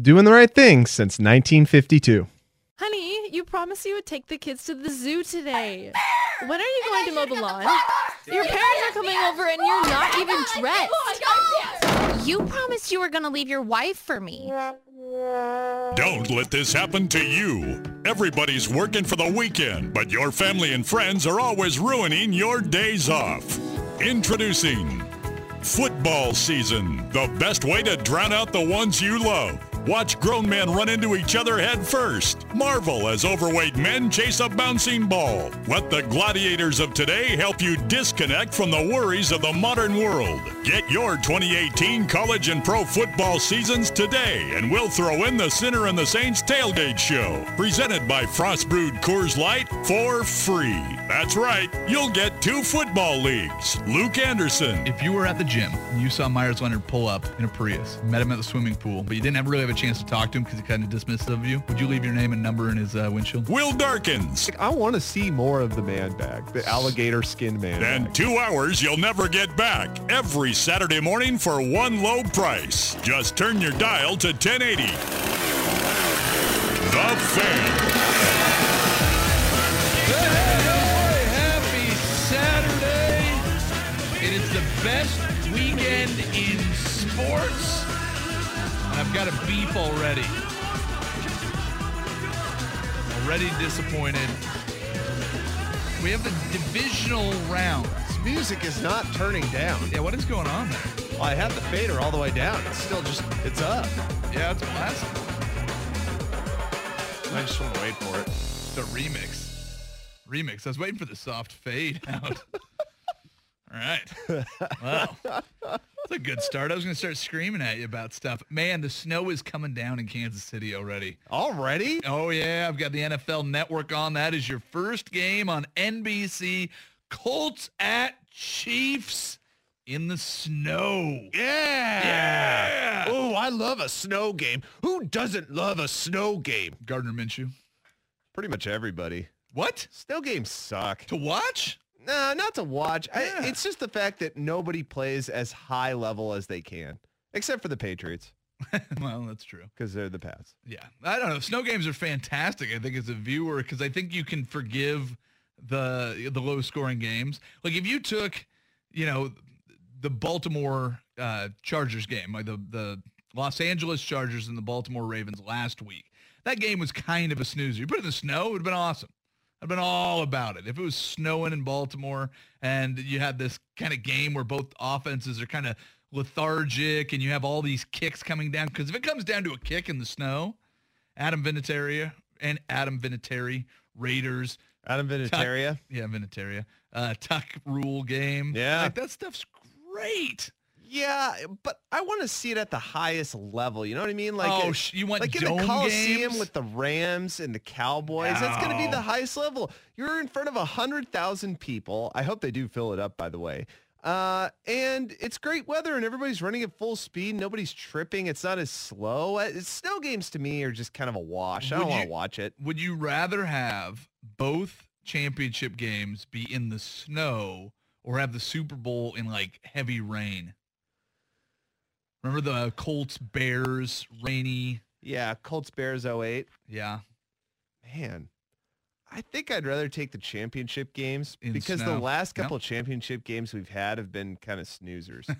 Doing the right thing since 1952. Honey, you promised you would take the kids to the zoo today. When are you going to mow the lawn? Your parents are coming over and you're not even dressed. You promised you were going to leave your wife for me. Don't let this happen to you. Everybody's working for the weekend, but your family and friends are always ruining your days off. Introducing football season, the best way to drown out the ones you love. Watch grown men run into each other head first. Marvel as overweight men chase a bouncing ball. Let the gladiators of today help you disconnect from the worries of the modern world. Get your 2018 college and pro football seasons today, and we'll throw in the Sinner and the Saints tailgate show, presented by Frost Brewed Coors Light for free. That's right, you'll get two football leagues. Luke Anderson, If you were at the gym and you saw Meyers Leonard pull up in a Prius, met him at the swimming pool, but you didn't ever really have a chance to talk to him because he kind of dismissive of you, would you leave your name and number in his uh, windshield? Will Darkins, I want to see more of the man bag, the alligator skin man and bag. two hours you'll never get back every Saturday morning for one low price. Just turn your dial to 1080. The Fan. Happy Saturday! It is the best weekend in sports. Got a beef already. Already disappointed. We have the divisional round. This music is not turning down. Yeah, what is going on there? Well, I have the fader all the way down. It's still just, it's up. Yeah, it's blasting. I just want to wait for it. The remix. Remix. I was waiting for the soft fade out. All right. Wow. That's a good start. I was going to start screaming at you about stuff. Man, the snow is coming down in Kansas City already. Already? Oh, yeah. I've got the NFL network on. That is your first game on NBC. Colts at Chiefs in the snow. Yeah. Yeah. Oh, I love a snow game. Who doesn't love a snow game? Gardner Minshew. Pretty much everybody. What? Snow games suck. To watch? Nah, not to watch. Yeah. I, it's just the fact that nobody plays as high level as they can, except for the Patriots, well, that's true. because they're the Pats. Yeah, I don't know. Snow games are fantastic. I think as a viewer, because I think you can forgive the the low scoring games. Like if you took, you know, the Baltimore uh, Chargers game, like the the Los Angeles Chargers and the Baltimore Ravens last week, that game was kind of a snoozer. You put it in the snow, it would have been awesome. I've been all about it. If it was snowing in Baltimore and you had this kind of game where both offenses are kind of lethargic and you have all these kicks coming down, because if it comes down to a kick in the snow, Adam Vinatieri and Adam Vinatieri, Raiders, Adam Vinatieri. yeah, Vinatieri, uh, tuck rule game. Yeah. Like that stuff's great. Yeah, but I want to see it at the highest level. You know what I mean? Like, Oh, it- you want like in the Coliseum games? with the Rams and the Cowboys. That's going to be the highest level. You're in front of a hundred thousand people. I hope they do fill it up. By the way. Uh, and it's great weather and everybody's running at full speed. Nobody's tripping. It's not as slow. Uh, It's, snow games to me are just kind of a wash. I don't want to watch it. Would you rather have both championship games be in the snow or have the Super Bowl in like heavy rain? Remember the Colts Bears rainy? Yeah, Colts Bears 08. Yeah. Man, I think I'd rather take the championship games In because snow. the last couple championship games we've had have been kind of snoozers.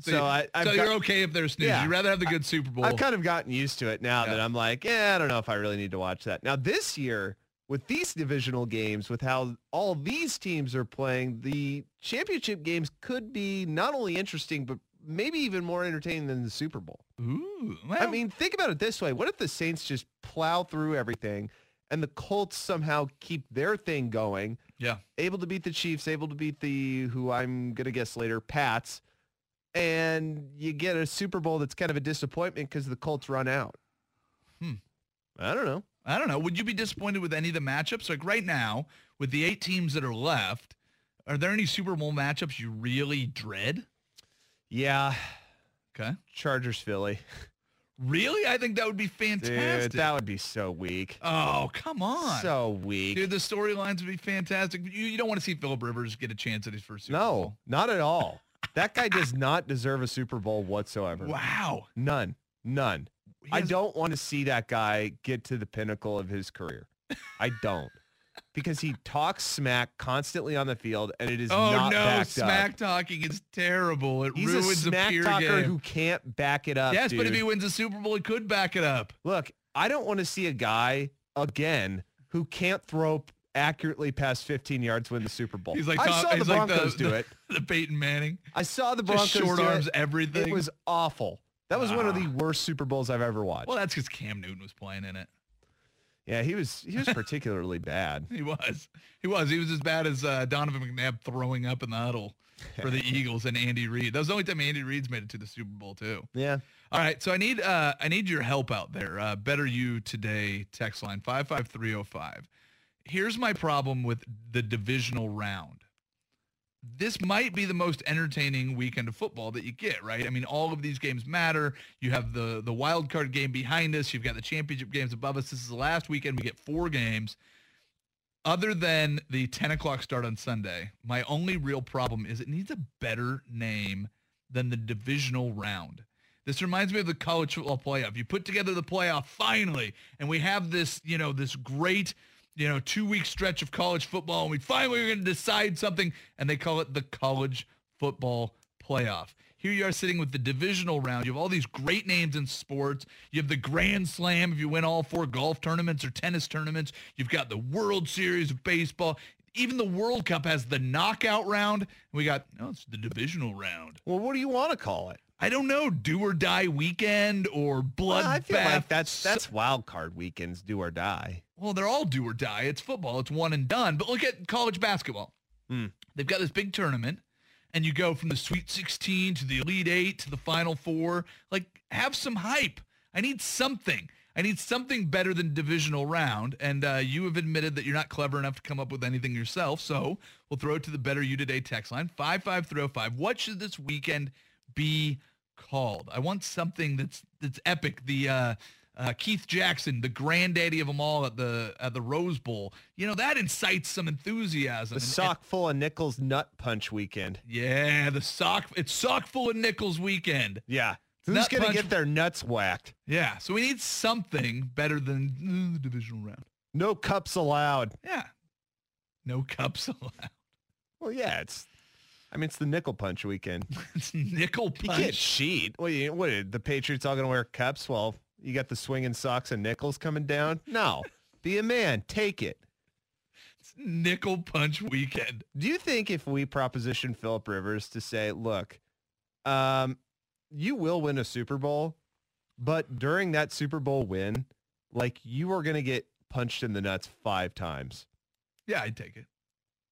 So, So I- I've so got- you're okay if there's snooze. Yeah. You'd rather have the good Super Bowl. I've kind of gotten used to it now Yeah. that I'm like, yeah, I don't know if I really need to watch that. Now this year, with these divisional games, with how all these teams are playing, the championship games could be not only interesting, but maybe even more entertaining than the Super Bowl. Ooh. I mean, think about it this way. What if the Saints just plow through everything and the Colts somehow keep their thing going, yeah. able to beat the Chiefs, able to beat the, who I'm going to guess later, Pats, and you get a Super Bowl that's kind of a disappointment because the Colts run out. Hmm. I don't know. I don't know. Would you be disappointed with any of the matchups? Like right now, with the eight teams that are left, are there any Super Bowl matchups you really dread? Yeah, Okay. Chargers Philly. Really? I think that would be fantastic. Dude, that would be so weak. oh, come on. So weak. Dude, the storylines would be fantastic. You, you don't want to see Philip Rivers get a chance at his first Super no, Bowl. not at all. That guy does not deserve a Super Bowl whatsoever. Wow. None. None. I don't want to see that guy get to the pinnacle of his career. I don't. Because he talks smack constantly on the field and it is Oh not no, smack up. talking is terrible. It He's a ruins smack a talker game. who can't back it up. yes, but if dude. he wins a Super Bowl, he could back it up. Look, I don't want to see a guy again who can't throw accurately past 15 yards win the Super Bowl. He's like I Tom- saw the he's like Broncos the, do the, it. The Peyton Manning. I saw the Broncos Just Broncos short do arms it. everything. It was awful. That was one of the Ah. worst Super Bowls I've ever watched. well, that's because Cam Newton was playing in it. Yeah, he was he was particularly bad. He was. He was. He was as bad as uh, Donovan McNabb throwing up in the huddle for the Eagles and Andy Reid. That was the only time Andy Reid's made it to the Super Bowl too. Yeah. All right, so I need uh, I need your help out there. Uh, Better you today text line five five three zero five. Here's my problem with the divisional round. This might be the most entertaining weekend of football that you get, right? I mean, all of these games matter. You have the the wild card game behind us. You've got the championship games above us. This is the last weekend. We get four games. Other than the 10 o'clock start on Sunday, my only real problem is it needs a better name than the divisional round. This reminds me of the college football playoff. You put together the playoff finally, and we have this, you know, this great, you know, two week stretch of college football, and we finally are going to decide something, and they call it the college football playoff. Here you are sitting with the divisional round. You have all these great names in sports. You have the Grand Slam if you win all four golf tournaments or tennis tournaments. You've got the World Series of baseball. Even the World Cup has the knockout round. We got, no, it's the divisional round. Well, what do you want to call it? I don't know, do or die weekend or blood Well, I feel like that's that's wild card weekends, do or die. Well, they're all do or die. It's football. It's one and done. But look at college basketball. Hmm. They've got this big tournament, and you go from the Sweet 16 to the Elite Eight to the Final Four. Like, have some hype. I need something. I need something better than divisional round. And uh, you have admitted that you're not clever enough to come up with anything yourself. So we'll throw it to the Better You Today text line, 55305. What should this weekend be called? I want something that's that's epic. The uh, uh, Keith Jackson, the granddaddy of them all at the at the Rose Bowl. You know that incites some enthusiasm. The And- sock full of nickels nut punch weekend. yeah, the sock. It's sock full of nickels weekend. Yeah. Who's Nut gonna punch- get their nuts whacked? Yeah, so we need something better than uh, the divisional round. No cups allowed. Yeah, no cups allowed. Well, yeah, it's. I mean, it's the nickel punch weekend. It's nickel You punch. can't cheat. What, you, what? The Patriots all gonna wear cups? Well, you got the swinging socks and nickels coming down. No, be a man. Take it. It's nickel punch weekend. Do you think if we proposition Philip Rivers to say, look, um, you will win a Super Bowl, but during that Super Bowl win, like you are going to get punched in the nuts five times. Yeah, I'd take it.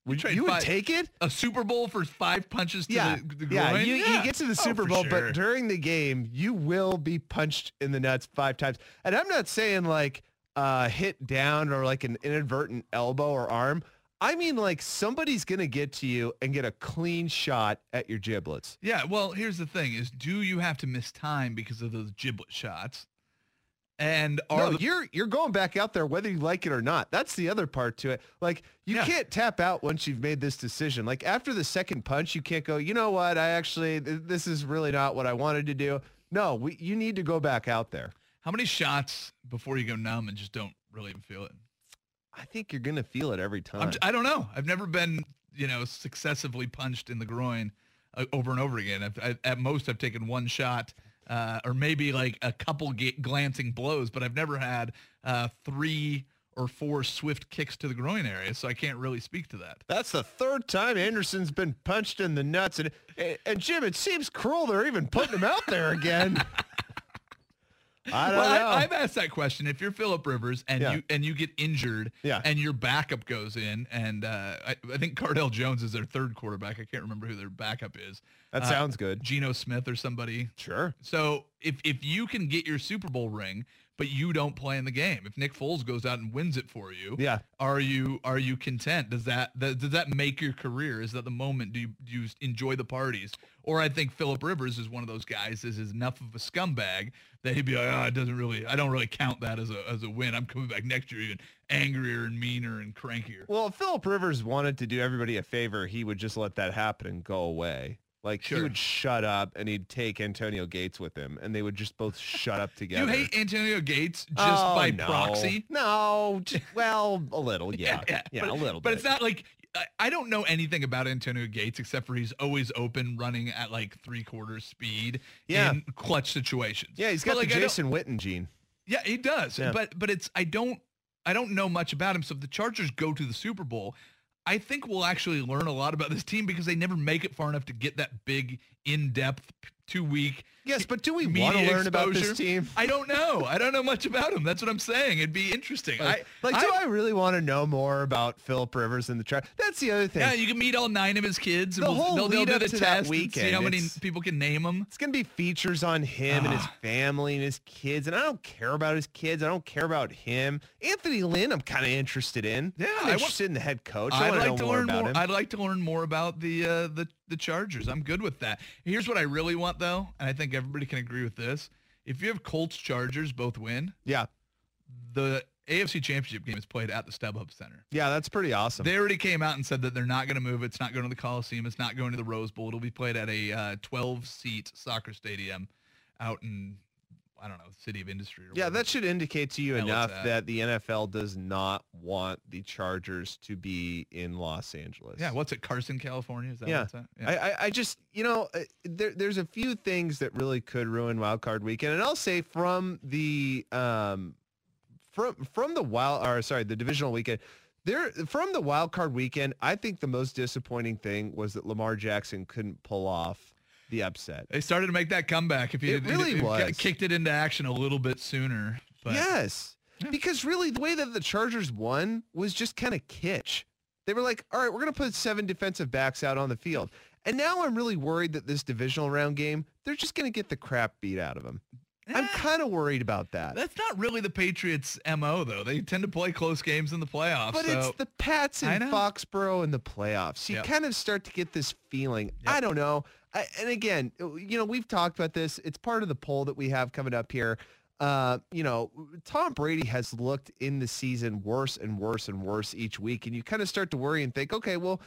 Would trade you would five- take it? A Super Bowl for five punches to Yeah, the, the yeah. You, you get to the Oh, Super for Bowl, sure. but during the game, you will be punched in the nuts five times. And I'm not saying like uh, hit down or like an inadvertent elbow or arm. I mean like somebody's going to get to you and get a clean shot at your giblets. Yeah, well, here's the thing: is do you have to miss time because of those giblet shots? And are no, the, you're you're going back out there whether you like it or not. That's the other part to it. Like you Yeah. can't tap out once you've made this decision. Like after the second punch, you can't go. You know what? I actually th- this is really not what I wanted to do. No, we, you need to go back out there. how many shots before you go numb and just don't really even feel it? I think you're gonna feel it every time. I'm, I don't know. I've never been, you know, successively punched in the groin uh, over and over again. I've, I, at most, I've taken one shot uh, or maybe like a couple ga- glancing blows, but I've never had uh, three or four swift kicks to the groin area, so I can't really speak to that. That's the third time Anderson's been punched in the nuts, and and, and Jim, it seems cruel they're even putting him out there again. I don't Well, know. I, I've asked that question. If you're Philip Rivers and Yeah. you and you get injured, Yeah. and your backup goes in, and uh, I, I think Cardale Jones is their third quarterback. I can't remember who their backup is. that uh, sounds good. Geno Smith or somebody. Sure. So if if you can get your Super Bowl ring, but you don't play in the game. If Nick Foles goes out and wins it for you, Yeah. are you are you content? Does that, that does that make your career? Is that the moment? Do you do you enjoy the parties? Or I think Philip Rivers is one of those guys. Is is enough of a scumbag that he'd be like, oh, it doesn't really. I don't really count that as a as a win. I'm coming back next year even angrier and meaner and crankier. Well, if Philip Rivers wanted to do everybody a favor, he would just let that happen and go away. Like he would shut up and he'd take Antonio Gates with him and they would just both shut up together. you hate Antonio Gates just Oh, by no. proxy? No. Well, a little, yeah. Yeah, but, a little But bit. it's not like I, don't know anything about Antonio Gates except for he's always open, running at like three quarters speed Yeah. in clutch situations. Yeah, he's got like, the Jason Witten gene. Yeah, he does. Yeah. But but it's I don't I don't know much about him. So if the Chargers go to the Super Bowl, I think we'll actually learn a lot about this team because they never make it far enough to get that big, in-depth, two-week. Yes, but do we want to learn about this team? I don't know. I don't know much about him. That's what I'm saying. It'd be interesting. I, Like, do I really want to know more about Philip Rivers and the track? That's the other thing. Yeah, you can meet all nine of his kids. And The we'll, whole they'll, they'll do up the to that test and see how many it's- people can name them. It's going to be features on him and his Ah. family and his kids. And I don't care about his kids. I don't care about him. Anthony Lynn, I'm kind of interested in. Yeah, I'm I interested in the head coach. I I'd want like to learn about more. I'd like to learn more about the uh, the the Chargers. I'm good with that. Here's what I really want though, and I think everybody can agree with this. If you have Colts Chargers both win, yeah. the AFC Championship game is played at the StubHub Center. Yeah, that's pretty awesome. They already came out and said that they're not going to move. It's not going to the Coliseum. It's not going to the Rose Bowl. It'll be played at a uh, 12 seat soccer stadium out in I don't know, City of Industry. Or yeah, whatever. that should indicate to you enough at. that the NFL does not want the Chargers to be in Los Angeles. Yeah, what's it? Carson, California? Is that Yeah. I, I, I just, you know, uh, there, there's a few things that really could ruin Wild Card Weekend, and I'll say from the um, from from the wild, or sorry, the divisional weekend. There, from the wild card weekend, I think the most disappointing thing was that Lamar Jackson couldn't pull off the upset. They started to make that comeback. If he It really was. kicked it into action a little bit sooner. But yes, Yeah. because really, the way that the Chargers won was just kind of kitsch. They were like, "All right, we're going to put seven defensive backs out on the field," and now I'm really worried that this divisional round game, they're just going to get the crap beat out of them. I'm Eh, kind of worried about that. that's not really the Patriots' mo, though. They tend to play close games in the playoffs. But so it's the Pats in. Foxborough in the playoffs. You Yep. kind of start to get this feeling. Yep. I don't know. I, and again, you know, we've talked about this. It's part of the poll that we have coming up here. Uh, you know, Tom Brady has looked in the season worse and worse and worse each week, and you kind of start to worry and think, okay, well,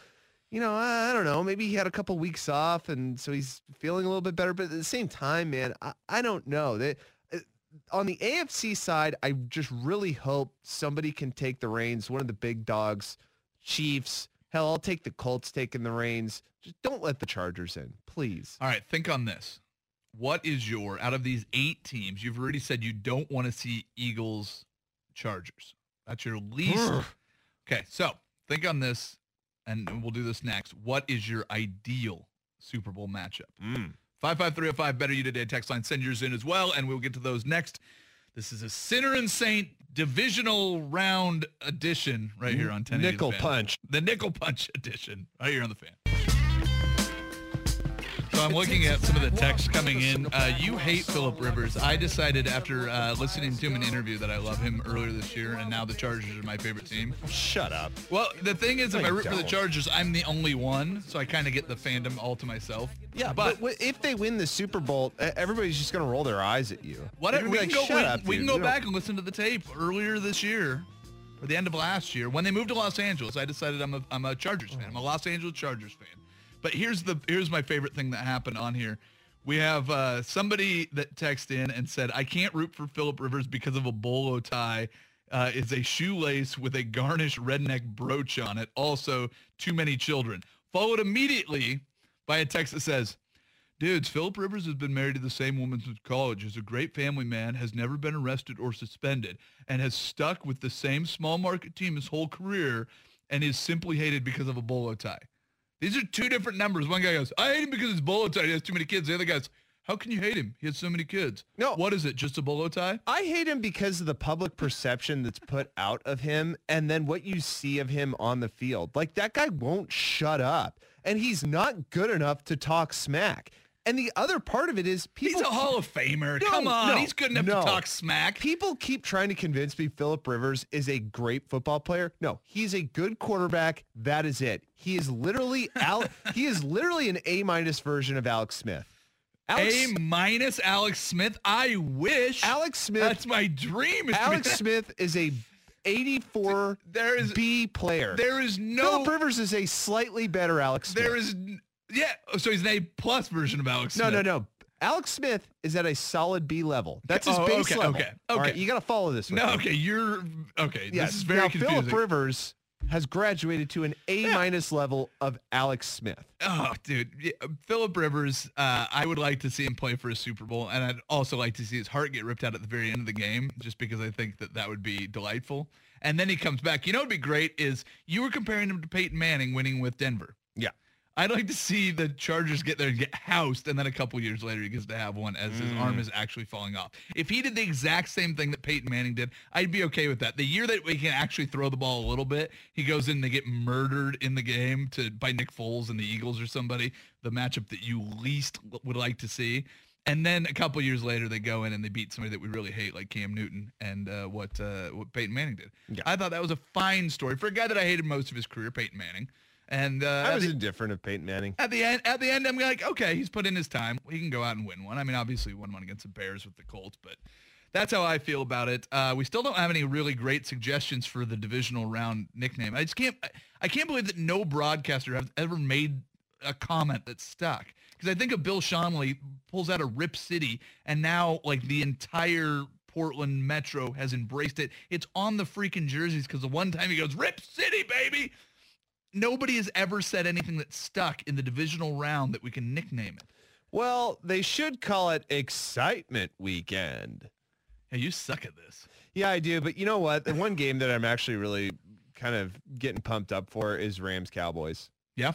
you know, I, I don't know. Maybe he had a couple weeks off, and so he's feeling a little bit better. But at the same time, man, I, I don't know. They, uh, on the AFC side, I just really hope somebody can take the reins. One of the big dogs, Chiefs. Hell, I'll take the Colts taking the reins. Just don't let the Chargers in, please. All right, think on this. What is your out of these eight teams? You've already said you don't want to see Eagles, Chargers. That's your least. okay, so think on this, and we'll do this next. What is your ideal Super Bowl matchup? Mm. 55305 Better You Today text line. Send yours in as well, and we'll get to those next. This is a Sinner and Saint divisional round edition right here on 10 Nickel punch. The Nickel Punch edition right here on the fan. So I'm looking at some of the texts coming in. Uh, you hate Philip Rivers. I decided after uh, listening to him in an interview that I love him earlier this year, and now the Chargers are my favorite team. Shut up. Well, the thing is, if I root for the. Chargers, I'm the only one, so I kind of get the fandom all to myself. Yeah, but but, if they win the Super Bowl, everybody's just going to roll their eyes at you. Whatever. We gonna can go. like, we, we can go We back and listen to the tape earlier this year, or the end of last year when they moved to Los Angeles. I decided I'm a I'm a Chargers fan. I'm a Los Angeles Chargers fan. But here's the here's my favorite thing that happened on here. We have uh, somebody that texted in and said, "I can't root for Philip Rivers because of a bolo tie." Uh, is a shoelace with a garnished redneck brooch on it. Also, too many children. Followed immediately by a text that says, Dudes, Philip Rivers has been married to the same woman since college, is a great family man, has never been arrested or suspended, and has stuck with the same small market team his whole career and is simply hated because of a bolo tie. These are two different numbers. One guy goes, I hate him because his bolo tie. He has too many kids. The other guy's, how can you hate him? He has so many kids. No. What is it? Just a bolo tie? I hate him because of the public perception that's put out of him and then what you see of him on the field. Like that guy won't shut up and he's not good enough to talk smack. And the other part of it is people He's a Hall of Famer. No, Come on, no, he's good enough no. to talk smack. People keep trying to convince me Philip Rivers is a great football player. No, he's a good quarterback. That is it. He is literally Al- he is literally an A minus version of Alex Smith. Alex, A minus Alex Smith. I wish. Alex Smith That's my dream. is to be Alex Smith is a 84 There is B player. there is no Philip Rivers is a slightly better Alex Smith. there is yeah. oh, So he's an A plus version of Alex. no, Smith. no, no. Alex Smith is at a solid B level. That's his Oh, base okay, level. okay, All right, okay. you got to follow this. with No, okay, you're okay. Yes. This is very now, confusing. Philip Rivers has graduated to an A minus level of Alex Smith. Oh, dude, Philip Rivers. Uh, I would like to see him play for a Super Bowl, and I'd also like to see his heart get ripped out at the very end of the game, just because I think that that would be delightful. And then he comes back. You know, what'd be great is you were comparing him to Peyton Manning winning with Denver. Yeah. I'd like to see the Chargers get there and get housed, and then a couple years later he gets to have one as his Mm. arm is actually falling off. If he did the exact same thing that Peyton Manning did, I'd be okay with that. The year that we can actually throw the ball a little bit, he goes in to get murdered in the game to by Nick Foles and the Eagles or somebody, the matchup that you least would like to see. And then a couple years later, they go in and they beat somebody that we really hate, like Cam Newton and uh, what uh, what Peyton Manning did. Yeah. I thought that was a fine story for a guy that I hated most of his career, Peyton Manning. And uh, I was the- indifferent of Peyton Manning. at the end, at the end, I'm like, okay, he's put in his time. He can go out and win one. I mean, obviously, he won one against the Bears with the Colts, but that's how I feel about it. Uh, we still don't have any really great suggestions for the divisional round nickname. I just can't, I- can't believe that no broadcaster has ever made a comment that stuck. Because I think of Bill Schonely pulls out a Rip City, and now like the entire Portland Metro has embraced it. It's on the freaking jerseys because the one time he goes Rip City, baby nobody has ever said anything that stuck in the divisional round that we can nickname it. Well, they should call it Excitement Weekend. Hey, you suck at this. Yeah, I do. But you know what? The one game that I'm actually really kind of getting pumped up for is Rams Cowboys. Yeah.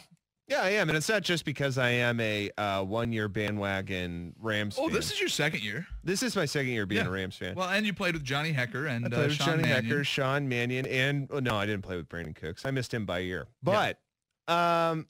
Yeah, I am. And it's not just because I am a uh, one-year bandwagon Rams fan. Oh, fan. this is your second year. This is my second year being Yeah. a Rams fan. Well, and you played with Johnny Hekker and I uh, played with Sean Johnny Mannion. Hekker, Sean Mannion, and oh, no, I didn't play with Brandin Cooks. I missed him by a year. But, um,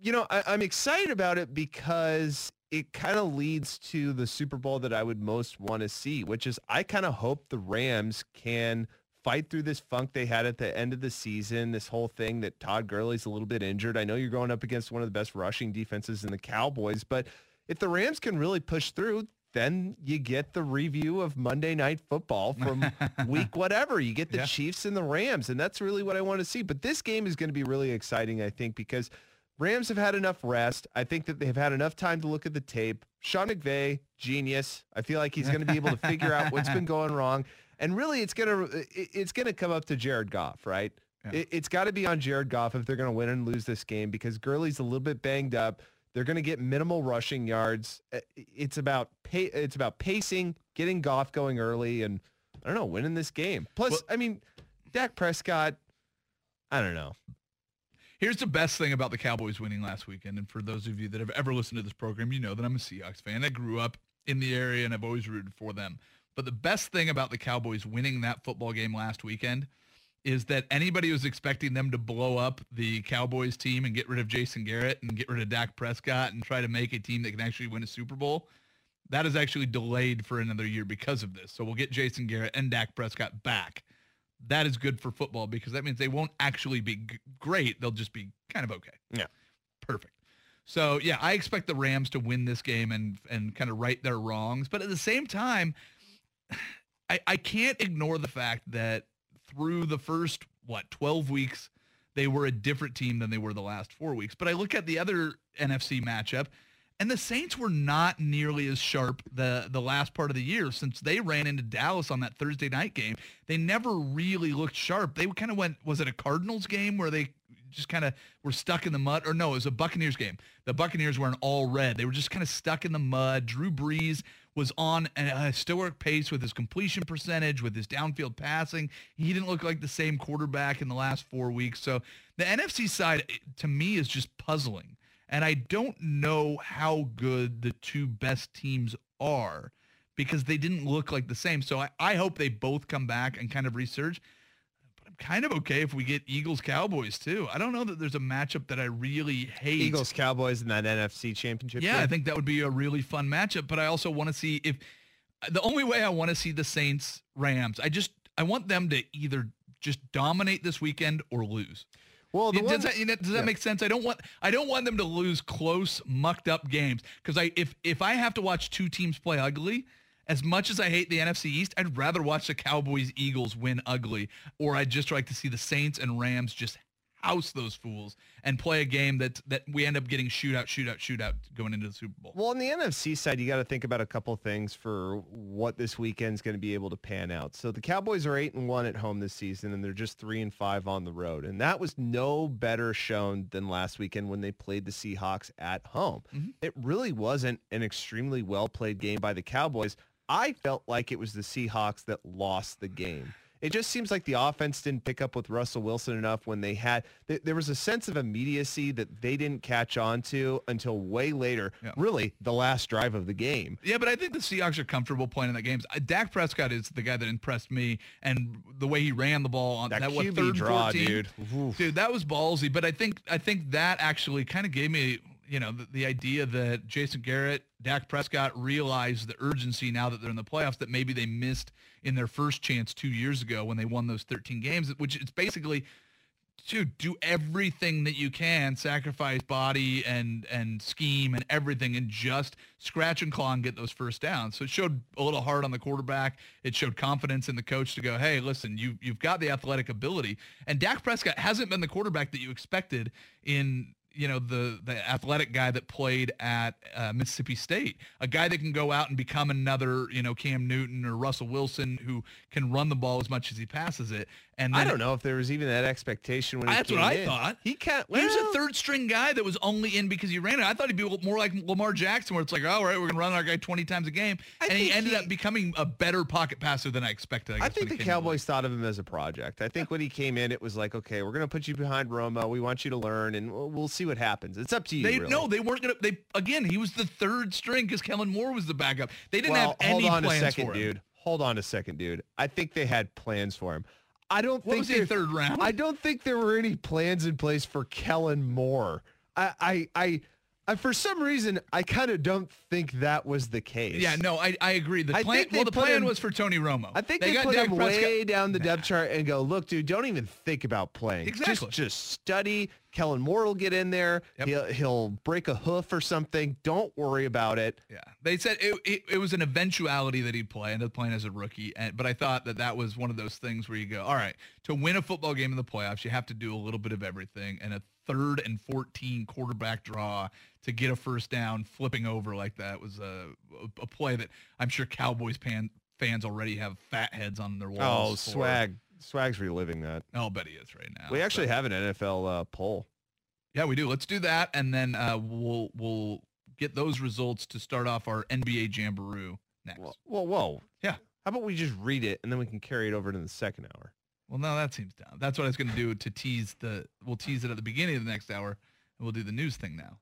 you know, I, I'm excited about it because it kind of leads to the Super Bowl that I would most want to see, which is I kind of hope the Rams can fight through this funk they had at the end of the season, this whole thing that Todd Gurley's a little bit injured. I know you're going up against one of the best rushing defenses in the Cowboys, but if the Rams can really push through, then you get the review of Monday Night Football from week whatever. You get the Yeah. Chiefs and the Rams, and that's really what I want to see. But this game is going to be really exciting, I think, because Rams have had enough rest. I think that they've had enough time to look at the tape. Sean McVay, genius. I feel like he's going to be able to figure out what's been going wrong. And really, it's going to it's to come up to Jared Goff, right? Yeah. It, it's got to be on Jared Goff if they're going to win and lose this game because Gurley's a little bit banged up. They're going to get minimal rushing yards. Uh, It's about pay, it's about pacing, getting Goff going early, and I don't know, winning this game. Plus, Well- I mean, Dak Prescott. I don't know. Here's the best thing about the Cowboys winning last weekend. And for those of you that have ever listened to this program, you know that I'm a Seahawks fan. I grew up in the area and I've always rooted for them. But the best thing about the Cowboys winning that football game last weekend is that anybody who's expecting them to blow up the Cowboys team and get rid of Jason Garrett and get rid of Dak Prescott and try to make a team that can actually win a Super Bowl, that is actually delayed for another year because of this. So we'll get Jason Garrett and Dak Prescott back. That is good for football because that means they won't actually be g- great. They'll just be kind of okay. Yeah. Perfect. So yeah, I expect the Rams to win this game and and kind of right their wrongs. But at the same time, I, I can't ignore the fact that through the first what 12 weeks they were a different team than they were the last four weeks. But I look at the other NFC matchup, and the Saints were not nearly as sharp the the last part of the year since they ran into Dallas on that Thursday night game. They never really looked sharp. They kind of went. Was it a Cardinals game where they just kind of were stuck in the mud? Or no, it was a Buccaneers game. The Buccaneers were in all red. They were just kind of stuck in the mud. Drew Brees was on a historic pace with his completion percentage, with his downfield passing. He didn't look like the same quarterback in the last four weeks. So the NFC side, eh, to me, is just puzzling. And I don't know how good the two best teams are because they didn't look like the same. So I, I hope they both come back and kind of resurge. Kind of okay if we get Eagles Cowboys too. I don't know that there's a matchup that I really hate. Eagles Cowboys in that NFC championship. Yeah, game. I think that would be a really fun matchup. But I also want to see if the only way I want to see the Saints Rams. I just I want them to either just dominate this weekend or lose. Well, does one, that, does that yeah. make sense? I don't want I don't want them to lose close, mucked up games because I if if I have to watch two teams play ugly, as much as I hate the NFC East, I'd rather watch the Cowboys Eagles win ugly, or I'd just like to see the Saints and Rams just house those fools and play a game that that we end up getting shootout, shootout, shootout going into the Super Bowl. Well, on the NFC side, you got to think about a couple things for what this weekend's going to be able to pan out. So the Cowboys are eight and one at home this season, and they're just three and five on the road, and that was no better shown than last weekend when they played the Seahawks at home. Mm-hmm. It really wasn't an extremely well played game by the Cowboys. I felt like it was the Seahawks that lost the game. It just seems like the offense didn't pick up with Russell Wilson enough when they had. th- There was a sense of immediacy that they didn't catch on to until way later. Yeah. Really, the last drive of the game. Yeah, but I think the Seahawks are comfortable playing in that games. Uh, Dak Prescott is the guy that impressed me, and the way he ran the ball on That, that, what third draw, 14? dude. Oof. Dude, that was ballsy. But I think I think that actually kind of gave me, you know, the, the idea that Jason Garrett, Dak Prescott realized the urgency now that they're in the playoffs that maybe they missed in their first chance two years ago when they won those 13 games, which is basically to do everything that you can, sacrifice body and and scheme and everything, and just scratch and claw and get those first downs. So it showed a little heart on the quarterback. It showed confidence in the coach to go, hey, listen, you you've got the athletic ability, and Dak Prescott hasn't been the quarterback that you expected in you know the the athletic guy that played at uh, Mississippi State, a guy that can go out and become another you know Cam Newton or Russell Wilson who can run the ball as much as he passes it. And I don't know if there was even that expectation when he That's came what I in. thought. He can't. He was a third string guy that was only in because he ran it. I thought he'd be more like Lamar Jackson, where it's like, all right, we're gonna run our guy 20 times a game, I and he ended he- up becoming a better pocket passer than I expected. I, I think the he came in league. Cowboys thought of him as a project. I think when he came in, it was like, okay, we're going to put you behind Romo. We want you to learn, and we'll, we'll see what happens. It's up to you. They really. no, they weren't gonna. They again, he was the third string because Kellen Moore was the backup. They didn't well, have any hold on plans a second, for him. dude. Hold on a second, dude. I think they had plans for him. I don't What think there- third round? I don't think there were any plans in place for Kellen Moore. I, I, I, I for some reason, I kind of don't think that was the case. yeah, no, I, I agree. The I plan. Well, the plan him- was for Tony Romo. I think they, got put Dak him Prescott- way down the depth chart and go, look, dude, don't even think about playing. Exactly. Just, just study. Kellen Moore will get in there. Yep. He'll, he'll break a hoof or something. Don't worry about it. Yeah, they said it, it, it was an eventuality that he'd play, ended up playing as a rookie. And, but I thought that that was one of those things where you go, all right, to win a football game in the playoffs, you have to do a little bit of everything. And a third and 14 quarterback draw to get a first down, flipping over like that was a, a, play that I'm sure Cowboys pan, fans already have fat heads on their Oh, walls. for. swag. Swag's reliving that. I'll bet he is right now. we actually So- have an NFL uh, poll. yeah, we do. Let's do that, and then uh, we'll we'll get those results to start off our NBA Jamboree next. Whoa, whoa, whoa. Yeah. How about we just read it and then we can carry it over to the second hour? Well, no, that seems down. That's what I was going to do to tease the. We'll tease it at the beginning of the next hour, and we'll do the news thing now.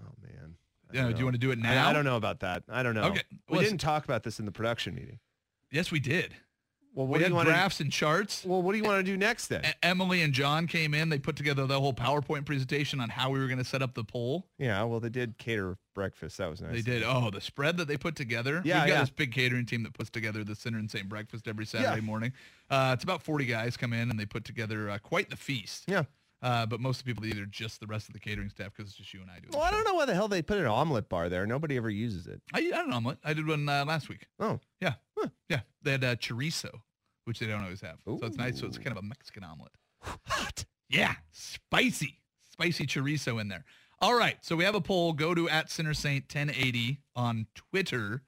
Oh man. Yeah, do you want to do it now? I, don't know about that. I don't know. Okay, We didn't talk about this in the production meeting. Yes, we did. Well, we what do had you want graphs and charts. Well, what do you want to do next then? E- Emily and John came in. They put together the whole PowerPoint presentation on how we were going to set up the poll. Yeah, well, they did cater breakfast. That was nice. They did. Oh, the spread that they put together. Yeah, We've got yeah. this big catering team that puts together the Sinner and Saint breakfast every Saturday morning. Uh, it's about 40 guys come in and they put together uh, quite the feast. Yeah. Uh, but most of the people either just the rest of the catering staff because it's just you and I doing Well, I don't know why the hell they put an omelet bar there. Nobody ever uses it. I, I had an omelet. I did one uh, last week. Oh, Yeah. Yeah. They had uh, chorizo, which they don't always have. So it's nice. So it's kind of a Mexican omelet. hot. Yeah. Spicy. Spicy chorizo in there. All right. So we have a poll. Go to at Sinner Saint 1080 on Twitter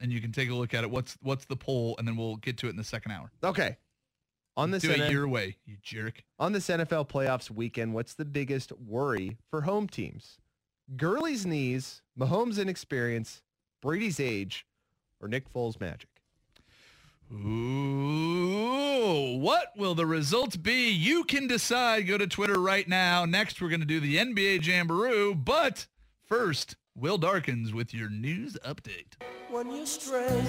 and you can take a look at it. What's what's the poll? And then we'll get to it in the second hour. Okay. On this Do N- it your way, you jerk. on this NFL playoffs weekend, what's the biggest worry for home teams? Gurley's knees, Mahomes' inexperience, Brady's age, or Nick Foles' magic? Ooh, what will the results be? You can decide. Go to Twitter right now. Next, we're going to do the NBA Jamboree. But first, Will Darkins with your news update.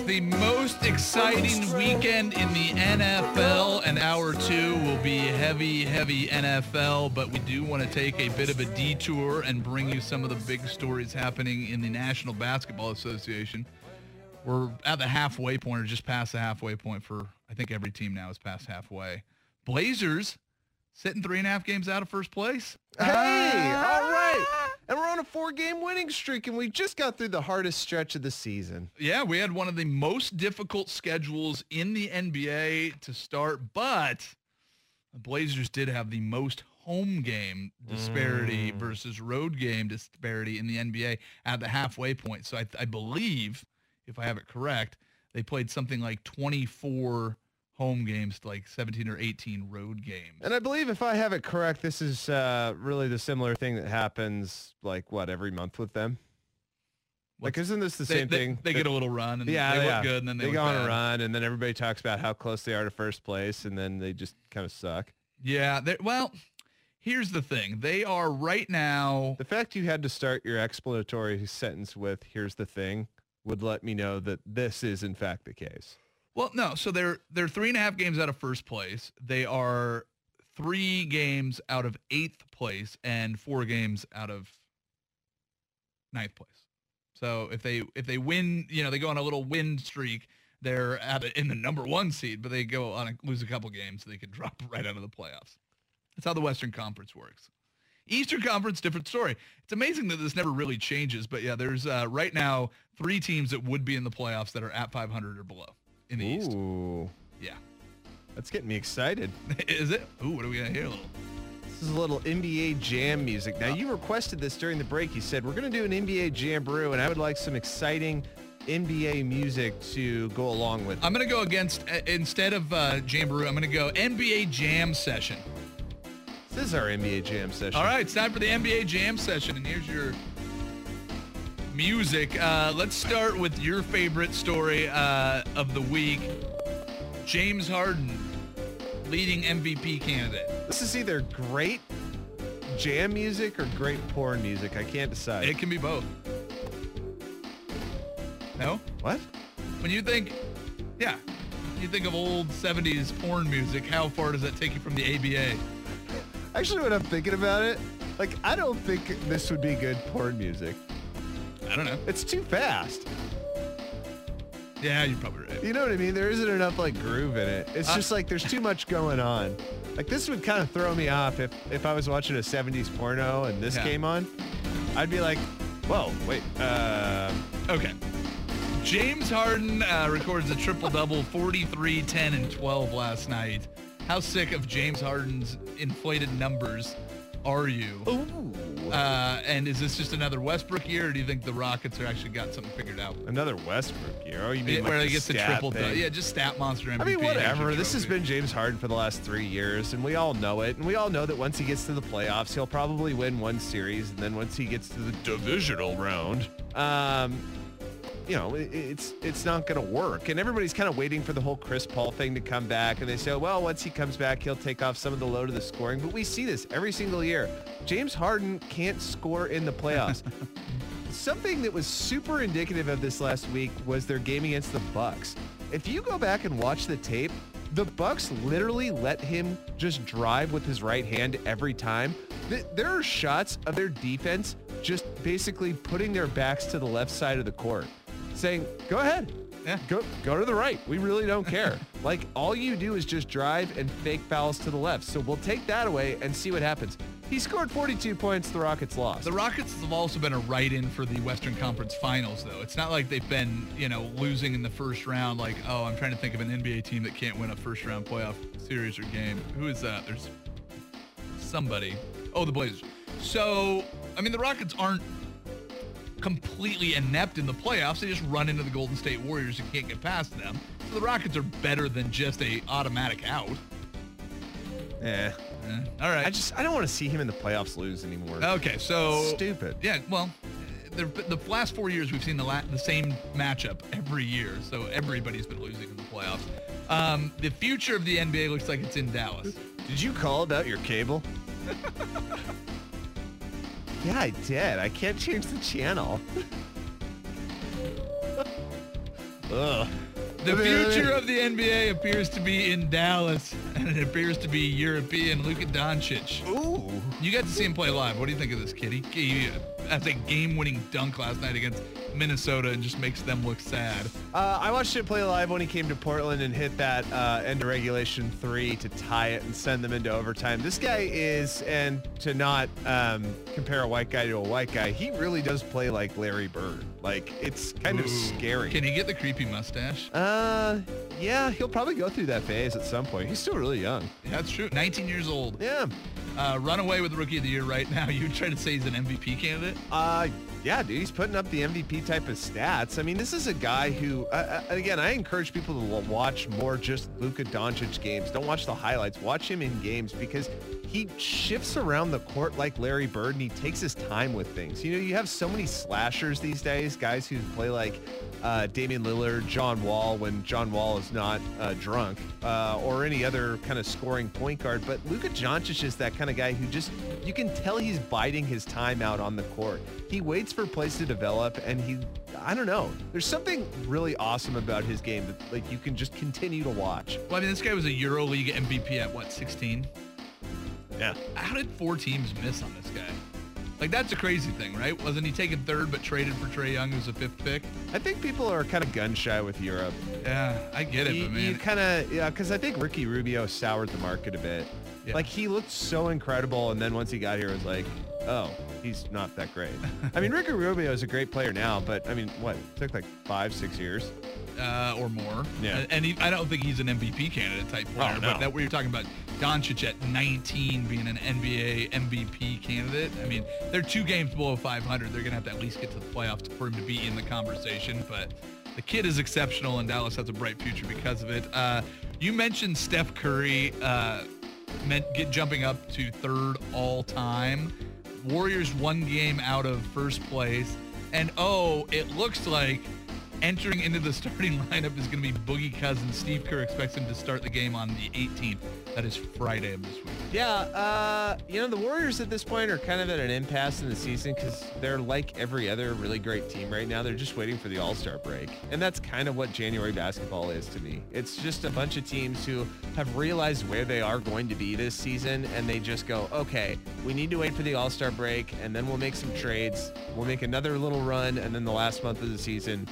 The most exciting weekend in the NFL, and hour two will be heavy, heavy NFL, but we do want to take a bit of a detour and bring you some of the big stories happening in the National Basketball Association. We're at the halfway point, or just past the halfway point for, I think every team now is past halfway. Blazers sitting three and a half games out of first place. Hey, all ah! right. And we're on a four-game winning streak, and we just got through the hardest stretch of the season. Yeah, we had one of the most difficult schedules in the NBA to start, but the Blazers did have the most home game disparity mm. versus road game disparity in the NBA at the halfway point. So I, I believe, if I have it correct, they played something like 24 home games to like 17 or 18 road games. And I believe if I have it correct, this is uh, really the similar thing that happens like what every month with them. Like, isn't this the They, same they- thing? they that- get a little run and yeah, they yeah. look good and then they, go on bad. a run, and then everybody talks about how close they are to first place, and then they just kind of suck. Yeah, well, here's the thing. They are right now The fact you had to start your explanatory sentence with "Here's the thing" would let me know that this is in fact the case. Well, no. So they're they're three and a half games out of first place. They are three games out of eighth place and four games out of ninth place. So if they if they win, you know, they go on a little win streak. They're at in the number one seed, but they go on a, lose a couple games, so they could drop right out of the playoffs. That's how the Western Conference works. Eastern Conference, different story. It's amazing that this never really changes, but yeah, there's uh, right now three teams that would be in the playoffs that are at 500 or below in the East. Ooh, Yeah. that's getting me excited. Is it? Ooh, what are we gonna hear? A little. This is a little NBA Jam music. Now, you requested this during the break. You said, we're going to do an NBA Jam brew, and I would like some exciting NBA music to go along with it. I'm gonna go against uh, instead of uh, brew. I'm gonna go NBA Jam session. This is our NBA Jam session. All right, it's time for the NBA Jam session, and here's your music. Uh, let's start with your favorite story uh, of the week: James Harden, leading MVP candidate. This is either great jam music or great porn music. I can't decide. It can be both. No? what? When you think, yeah, you think of old 70s porn music, how far does that take you from the ABA? Actually, when I'm thinking about it, like, I don't think this would be good porn music. I don't know. It's too fast. Yeah, you're probably right. You know what I mean? There isn't enough like groove in it. It's Uh, just like there's too much going on. Like this would kind of throw me off if if I was watching a 70s porno and this Yeah. came on. I'd be like, whoa, wait, uh, Okay. James Harden uh, records a triple-double, 43, 10, and 12 last night. How sick of James Harden's inflated numbers are you? ooh, Uh, and is this just another Westbrook year, or do you think the Rockets are actually got something figured out? another Westbrook year. Oh, you mean like where the he gets the stat triple thing? Yeah, just stat monster MVP. I mean, whatever. This has been James Harden for the last three years, and we all know it. And we all know that once he gets to the playoffs, he'll probably win one series, and then once he gets to the divisional round, um, you know, it, it's it's not going to work. And everybody's kind of waiting for the whole Chris Paul thing to come back, and they say, well, once he comes back, he'll take off some of the load of the scoring. But we see this every single year. James Harden can't score in the playoffs. Something that was super indicative of this last week was their game against the Bucks. If you go back and watch the tape, the Bucks literally let him just drive with his right hand every time. There are shots of their defense just basically putting their backs to the left side of the court, saying, "Go ahead, Yeah. go go to the right. We really don't care. like all you do is just drive and fake fouls to the left. So we'll take that away and see what happens." He scored 42 points. The Rockets lost. The Rockets have also been a write-in for the Western Conference Finals, though. It's not like they've been, you know, losing in the first round. Like, oh, I'm trying to think of an NBA team that can't win a first-round playoff series or game. Who is that? There's somebody. Oh, the Blazers. So, I mean, the Rockets aren't completely inept in the playoffs. They just run into the Golden State Warriors and can't get past them. So the Rockets are better than just a automatic out. Yeah. Eh, All right. I just I don't want to see him in the playoffs lose anymore. Okay, so Stupid. Yeah, well, the, the last four years we've seen the la- the same matchup every year, so everybody's been losing in the playoffs. Um, the future of the NBA looks like it's in Dallas. Did you call about your cable? Yeah, I did. I can't change the channel. Ugh. The future of the NBA appears to be in Dallas, and it appears to be European Luka Doncic. Ooh. You got to see him play live. What do you think of this kitty? Has a game-winning dunk last night against Minnesota and just makes them look sad. Uh, I watched it play live when he came to Portland and hit that uh, end of regulation three to tie it and send them into overtime. This guy is, and to not um, compare a white guy to a white guy, he really does play like Larry Bird. Like it's kind of scary. Can he get the creepy mustache? uh, yeah, he'll probably go through that phase at some point. He's still really young. That's true. 19 years old. Yeah. Uh, run away with the Rookie of the Year right now. You try to say he's an MVP candidate? Uh, yeah, dude, he's putting up the MVP type of stats. I mean, this is a guy who, uh, uh, again, I encourage people to watch more just Luka Doncic games. Don't watch the highlights. Watch him in games because he shifts around the court like Larry Bird and he takes his time with things. You know, you have so many slashers these days, guys who play like uh, Damian Lillard, John Wall when John Wall is not uh, drunk, uh, or any other kind of scoring point guard. But Luka Doncic is that kind of guy who just, you can tell he's biding his time out on the court. He waits for plays to develop and he, I don't know, there's something really awesome about his game that like you can just continue to watch. Well, I mean, this guy was a EuroLeague MVP at what, 16? Yeah. How did four teams miss on this guy? Like, that's a crazy thing, right? Wasn't he taken third but traded for Trae Young, who's a fifth pick? I think people are kind of gun shy with Europe. Yeah, I get it, You, but man. You kind of, yeah, because I think Ricky Rubio soured the market a bit. Yeah. Like he looked so incredible, and then once he got here, it was like, oh, he's not that great. I mean, Ricky Rubio is a great player now, but I mean, what? It took like five, six years. uh, or more. Yeah. And, he, I don't think he's an MVP candidate type player, Oh, no. but that where you're talking about Doncic at 19 being an NBA MVP candidate. I mean, they're two games below 500. They're going to have to at least get to the playoffs for him to be in the conversation. But the kid is exceptional, and Dallas has a bright future because of it. Uh, you mentioned Steph Curry uh, meant get jumping up to third all time. Warriors one game out of first place, and oh, it looks like entering into the starting lineup is going to be Boogie Cousins. Steve Kerr expects him to start the game on the 18th. That is Friday of this week. Yeah, uh, you know, the Warriors at this point are kind of at an impasse in the season because they're like every other really great team right now. They're just waiting for the All-Star break. And that's kind of what January basketball is to me. It's just a bunch of teams who have realized where they are going to be this season and they just go, okay, we need to wait for the All-Star break and then we'll make some trades. We'll make another little run and then the last month of the season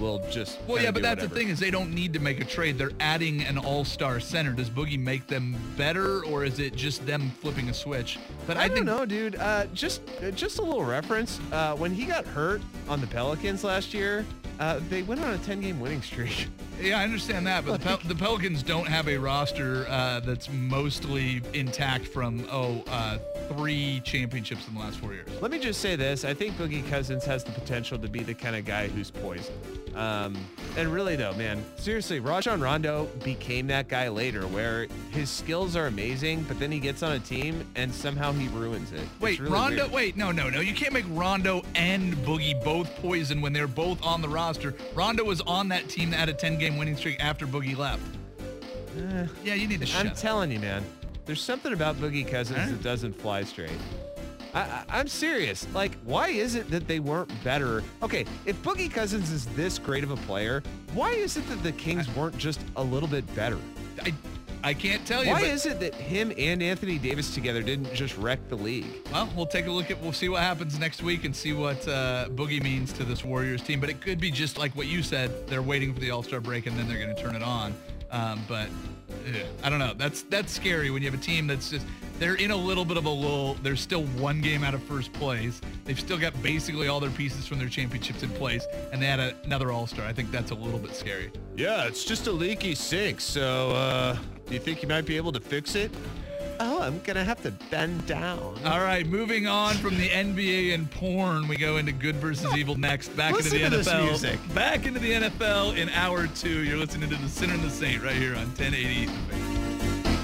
we'll just Well, yeah, but that's the thing is they don't need to make a trade. They're adding an all-star center. Does Boogie make them better, or is it just them flipping a switch? But I, I, don't think know, dude. Uh, just just a little reference. Uh, when he got hurt on the Pelicans last year, uh, they went on a 10-game winning streak. Yeah, I understand that, but the, Pel- the Pelicans don't have a roster uh, that's mostly intact from oh uh, three championships in the last four years. Let me just say this. I think Boogie Cousins has the potential to be the kind of guy who's poison. Um, and really, though, man, seriously, Rajon Rondo became that guy later where his skills are amazing, but then he gets on a team and somehow he ruins it. Wait, really Rondo. weird. Wait, no, no, no. You can't make Rondo and Boogie both poison when they're both on the roster. Rondo was on that team that had a 10-game winning streak after Boogie left. Eh. yeah, you need to shut I'm up. telling you, man. There's something about Boogie Cousins that eh? doesn't fly straight. I, I, I'm serious. Like, why is it that they weren't better? Okay, if Boogie Cousins is this great of a player, why is it that the Kings weren't just a little bit better? I, I can't tell you. Why is it that him and Anthony Davis together didn't just wreck the league? Well, we'll take a look at. We'll see what happens next week and see what uh, Boogie means to this Warriors team. But it could be just like what you said. They're waiting for the All Star break and then they're going to turn it on. Um, but eh, I don't know. That's that's scary when you have a team that's just they're in a little bit of a lull. They're still one game out of first place. They've still got basically all their pieces from their championships in place, and they had a, another All Star. I think that's a little bit scary. Yeah, it's just a leaky sink. So, uh, do you think you might be able to fix it? Oh, I'm gonna have to bend down. All right, moving on from the NBA and porn, we go into good versus evil next. Back Listen into to the this NFL. music. Back into the NFL in hour two. You're listening to the Sinner and the Saint right here on 1080.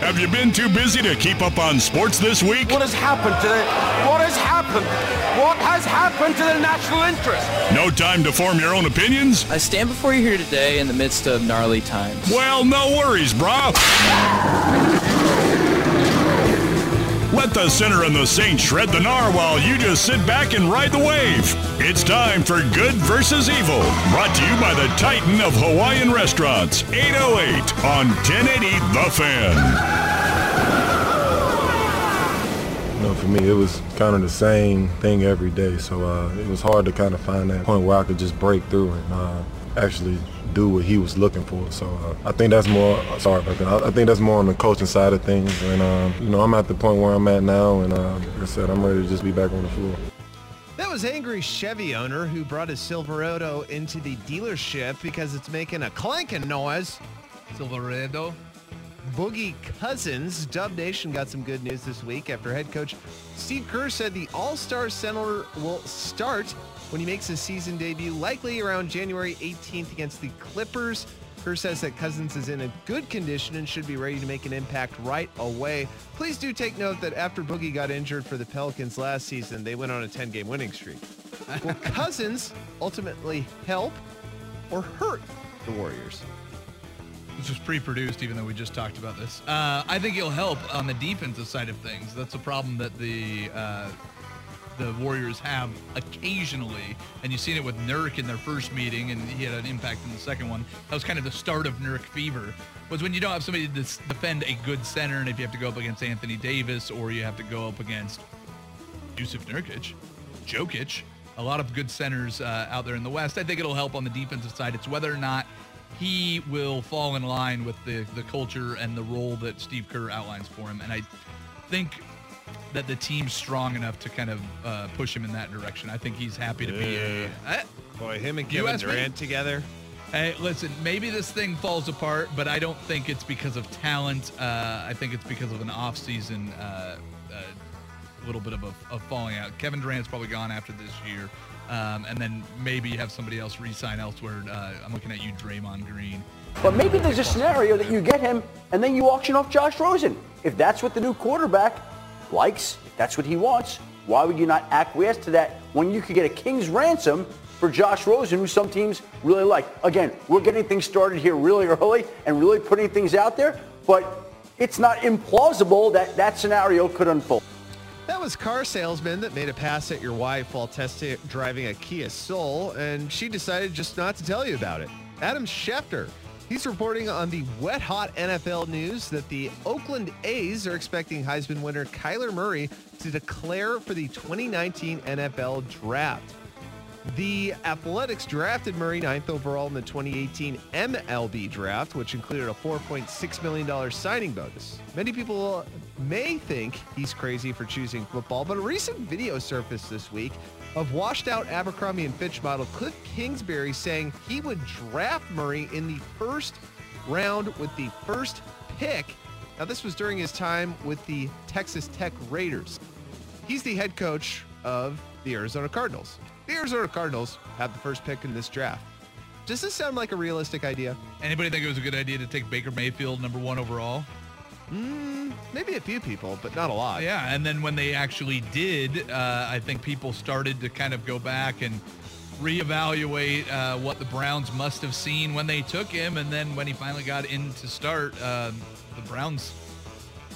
Have you been too busy to keep up on sports this week? What has happened today? What has happened? Happened? What has happened to the national interest? No time to form your own opinions? I stand before you here today in the midst of gnarly times. Well, no worries, brah. Let the sinner and the saint shred the gnar while you just sit back and ride the wave. It's time for Good versus Evil, brought to you by the Titan of Hawaiian Restaurants, 808 on 1080 The Fan. You know, for me, it was kind of the same thing every day. So uh, it was hard to kind of find that point where I could just break through and uh, actually do what he was looking for. So uh, I think that's more. Sorry I think that's more on the coaching side of things. And um, you know, I'm at the point where I'm at now, and uh, like I said, I'm ready to just be back on the floor. That was angry Chevy owner who brought his Silverado into the dealership because it's making a clanking noise. Silverado. Boogie Cousins, Dub Nation got some good news this week after head coach Steve Kerr said the All-Star Center will start when he makes his season debut, likely around January 18th against the Clippers. Kerr says that Cousins is in a good condition and should be ready to make an impact right away. Please do take note that after Boogie got injured for the Pelicans last season, they went on a 10-game winning streak. Will Cousins ultimately help or hurt the Warriors? This was pre-produced, even though we just talked about this. Uh, I think he'll help on the defensive side of things. That's a problem that the uh, the Warriors have occasionally, and you've seen it with Nurk in their first meeting, and he had an impact in the second one. That was kind of the start of Nurk fever. Was when you don't have somebody to defend a good center, and if you have to go up against Anthony Davis or you have to go up against Jusuf Nurkic, Jokic, a lot of good centers uh, out there in the West. I think it'll help on the defensive side. It's whether or not he will fall in line with the, the culture and the role that Steve Kerr outlines for him. And I think that the team's strong enough to kind of uh, push him in that direction. I think he's happy to be. A, Eh, Boy, him and Kevin? Durant together. Hey, listen, maybe this thing falls apart, but I don't think it's because of talent. Uh, I think it's because of an off-season uh, uh, little bit of a, of falling out. Kevin Durant's probably gone after this year. Um, and then maybe have somebody else re-sign elsewhere. Uh, I'm looking at you, Draymond Green. But maybe there's a scenario that you get him and then you auction off Josh Rosen. If that's what the new quarterback likes, if that's what he wants, why would you not acquiesce to that when you could get a king's ransom for Josh Rosen, who some teams really like? Again, we're getting things started here really early and really putting things out there, but it's not implausible that that scenario could unfold. That was car salesman that made a pass at your wife while testing driving a Kia Soul, and she decided just not to tell you about it. Adam Schefter. He's reporting on the wet hot NFL news that the Oakland A's are expecting Heisman winner Kyler Murray to declare for the 2019 NFL draft. The Athletics drafted Murray ninth overall in the 2018 MLB draft, which included a $4.6 million signing bonus. Many people may think he's crazy for choosing football, but a recent video surfaced this week of washed out Abercrombie and Fitch model Cliff Kingsbury saying he would draft Murray in the first round with the first pick. Now, this was during his time with the Texas Tech Raiders. He's the head coach of the Arizona Cardinals. The Arizona Cardinals have the first pick in this draft. Does this sound like a realistic idea? Anybody think it was a good idea to take Baker Mayfield number one overall? Mm, maybe a few people, but not a lot. Yeah, and then when they actually did, uh, I think people started to kind of go back and reevaluate uh, what the Browns must have seen when they took him, and then when he finally got in to start, um, the Browns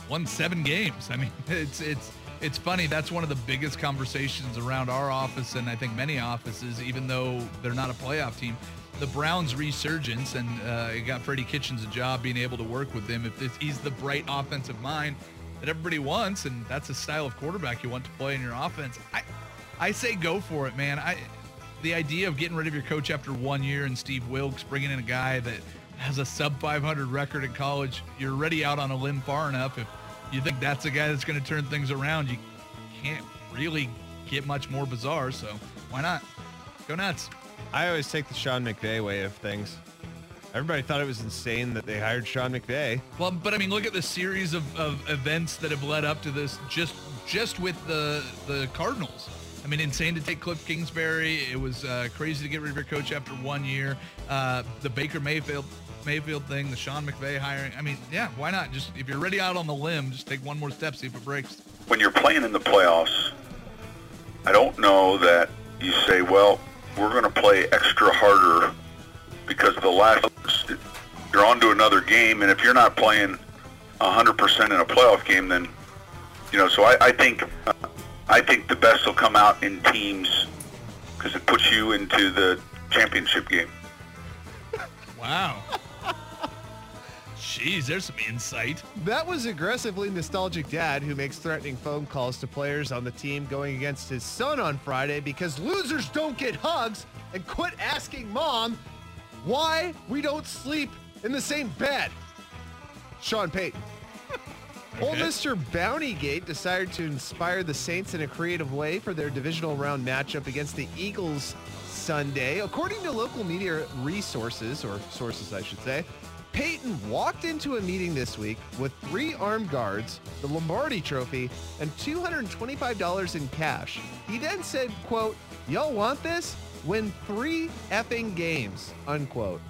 won seven games. I mean, it's it's it's funny. That's one of the biggest conversations around our office, and I think many offices, even though they're not a playoff team. The Browns' resurgence, and uh, it got Freddie Kitchens a job being able to work with them. If he's the bright offensive mind that everybody wants, and that's a style of quarterback you want to play in your offense, I, I say go for it, man. I, the idea of getting rid of your coach after one year and Steve Wilks bringing in a guy that has a sub 500 record in college, you're already out on a limb far enough. If you think that's a guy that's going to turn things around, you can't really get much more bizarre. So why not? Go nuts. I always take the Sean McVay way of things. Everybody thought it was insane that they hired Sean McVay. Well, but I mean, look at the series of, of events that have led up to this. Just just with the the Cardinals. I mean, insane to take Cliff Kingsbury. It was uh, crazy to get rid of your coach after one year. Uh, the Baker Mayfield Mayfield thing, the Sean McVay hiring. I mean, yeah, why not? Just if you're already out on the limb, just take one more step, see if it breaks. when you're playing in the playoffs, I don't know that you say, well, we're going to play extra harder because the last you're on to another game, and if you're not playing 100% in a playoff game, then you know. So I, I think I think the best will come out in teams because it puts you into the championship game. Wow. Jeez, there's some insight. That was aggressively nostalgic dad who makes threatening phone calls to players on the team going against his son on Friday because losers don't get hugs and quit asking mom why we don't sleep in the same bed. Sean Payton. Old Mr. Bountygate decided to inspire the Saints in a creative way for their divisional round matchup against the Eagles Sunday. According to local media resources, or sources I should say, Payton walked into a meeting this week with three armed guards, the Lombardi trophy, and $225 in cash. He then said, quote, y'all want this? Win three effing games, unquote.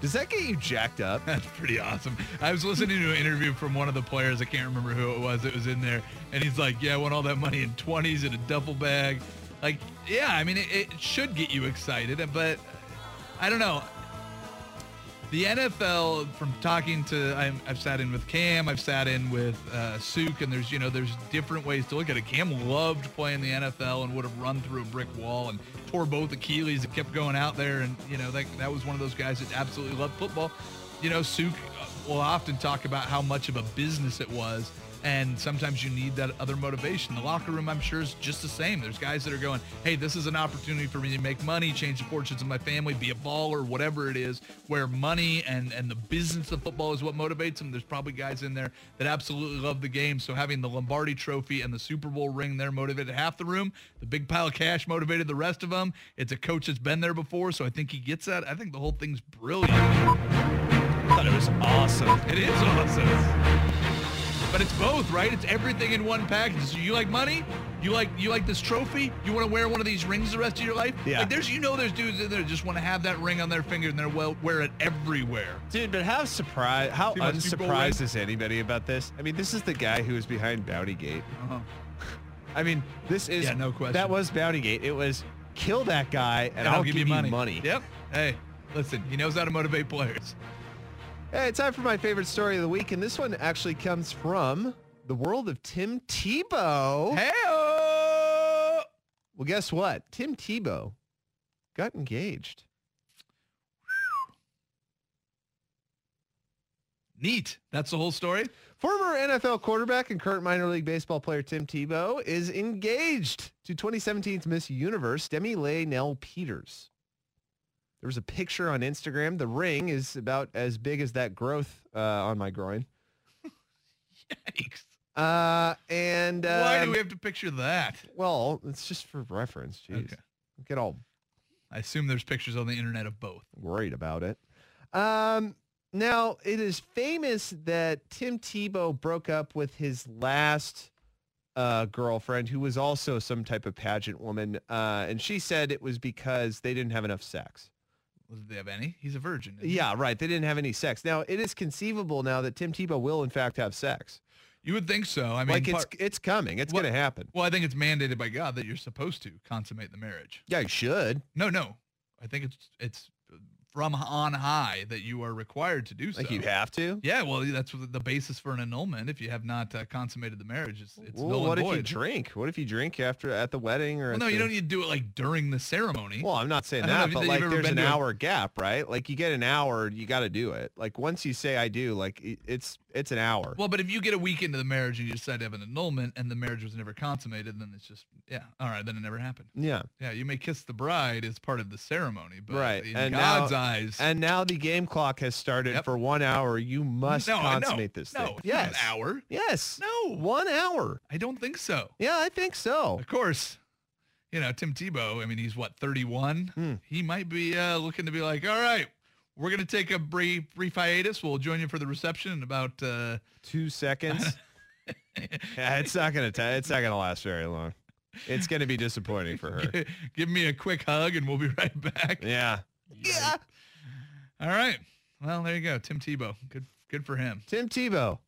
Does that get you jacked up? That's pretty awesome. I was listening to an interview from one of the players. I can't remember who it was that was in there. And he's like, yeah, I won all that money in 20s in a duffel bag. Like, yeah, I mean, it, it should get you excited, but I don't know. The NFL, from talking to, i have sat in with Cam, I've sat in with uh, Suk, and there's, you know, there's different ways to look at it. Cam loved playing the NFL and would have run through a brick wall and tore both Achilles and kept going out there. And, you know, that, that was one of those guys that absolutely loved football. You know, Suk will often talk about how much of a business it was and sometimes you need that other motivation. The locker room, I'm sure, is just the same. There's guys that are going, hey, this is an opportunity for me to make money, change the fortunes of my family, be a baller, whatever it is, where money and, and the business of football is what motivates them. There's probably guys in there that absolutely love the game. So having the Lombardi trophy and the Super Bowl ring there motivated half the room. The big pile of cash motivated the rest of them. It's a coach that's been there before, so I think he gets that. I think the whole thing's brilliant. I thought it was awesome. It is awesome. But it's both, right? It's everything in one package. You like money? You like you like this trophy? You want to wear one of these rings the rest of your life? Yeah. Like there's you know there's dudes in there that just want to have that ring on their finger and they're well wear it everywhere. Dude, but how surprised how See my Super Bowl unsurprised is anybody about this? I mean, this is the guy who was behind Bountygate. Uh-huh. I mean, this is Yeah, no question. That was Bountygate. It was kill that guy and, I'll, give, you money. Yep. Hey, listen, he knows how to motivate players. Hey, time for my favorite story of the week, and this one actually comes from the world of Tim Tebow. Hey. Well, guess what? Tim Tebow got engaged. Neat. That's the whole story. Former NFL quarterback and current minor league baseball player Tim Tebow is engaged to 2017's Miss Universe, Demi Leigh Nel Peters. There was a picture on Instagram. The ring is about as big as that growth uh, on my groin. Yikes. Uh, and uh, Why do we have to picture that? Well, it's just for reference. Jeez. Okay. Get all I assume there's pictures on the internet of both. worried about it. Um, now, it is famous that Tim Tebow broke up with his last uh, girlfriend, who was also some type of pageant woman, uh, and she said it was because they didn't have enough sex. Did they have any? He's a virgin. Yeah, right. They didn't have any sex. Now, it is conceivable now that Tim Tebow will, in fact, have sex. You would think so. I mean, like, it's part- it's coming. It's Well- going to happen. well, I think it's mandated by God that you're supposed to consummate the marriage. Yeah, you should. No, no. I think it's it's from on high that you are required to do so. Like, you have to? Yeah, well, that's the basis for an annulment. If you have not uh, consummated the marriage, it's, it's Well, null what if you drink? What if you drink after at the wedding or? Well, no, you don't need to do it like during the ceremony. Well, I'm not saying know that, but like there's an hour gap, right? Like you get an hour, you got to do it. Like once you say I do, like it's it's an hour. Well, but if you get a week into the marriage and you decide to have an annulment and the marriage was never consummated, then it's just yeah, all right, then it never happened. yeah, Yeah, you may kiss the bride as part of the ceremony, but right. in and God's now, eyes, and now the game clock has started Yep. for one hour. You must no, consummate this no, thing. Yes, an hour. yes, No, one hour. I don't think so. Yeah, I think so. Of course, you know Tim Tebow. I mean, he's what 31. Hmm. He might be uh, looking to be like, all right, we're gonna take a brief brief hiatus. We'll join you for the reception in about. Uh, Two seconds. yeah, it's not gonna. it's not gonna last very long. It's gonna be disappointing for her. give me a quick hug and we'll be right back. Yeah. Yeah. All right. Well, there you go, Tim Tebow. Good, good for him. Tim Tebow,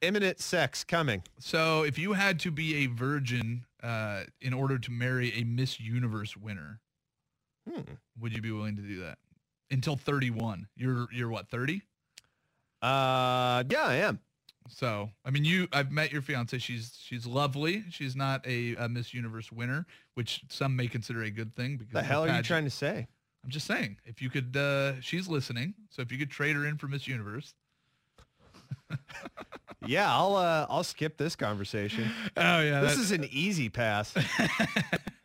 imminent sex coming. So, if you had to be a virgin uh, in order to marry a Miss Universe winner. Hmm. Would you be willing to do that until 31? You're you're what 30? Uh, yeah, I am. So I mean, you I've met your fiance. She's she's lovely. She's not a, a Miss Universe winner, which some may consider a good thing. Because The hell are you trying to say? I'm just saying, if you could, uh, she's listening. So if you could trade her in for Miss Universe. Yeah, I'll uh, I'll skip this conversation. Oh yeah, this that- is an easy pass.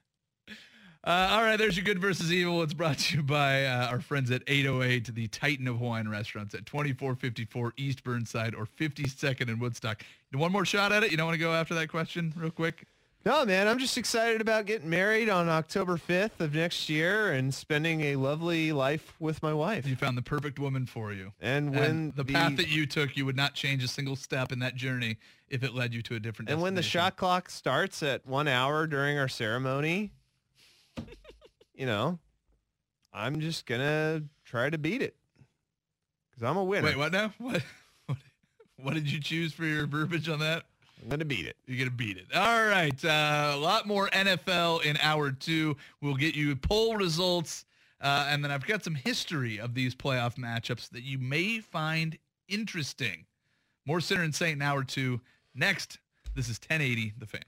Uh, all right, there's your good versus evil. It's brought to you by uh, our friends at 808, the Titan of Hawaiian Restaurants at 2454 East Burnside or 52nd in Woodstock. One more shot at it? You don't want to go after that question real quick? No, man, I'm just excited about getting married on October 5th of next year and spending a lovely life with my wife. You found the perfect woman for you. And when And the, path that you took, you would not change a single step in that journey if it led you to a different and when the shot clock starts at one hour during our ceremony, you know, I'm just gonna try to beat it because I'm a winner. Wait, what now? What, what? What did you choose for your verbiage on that? I'm gonna beat it. You're gonna beat it. All right. Uh, a lot more NFL in hour two. We'll get you poll results, uh, and then I've got some history of these playoff matchups that you may find interesting. More Sinner and Saint in hour two. Next, this is 1080 The Fan.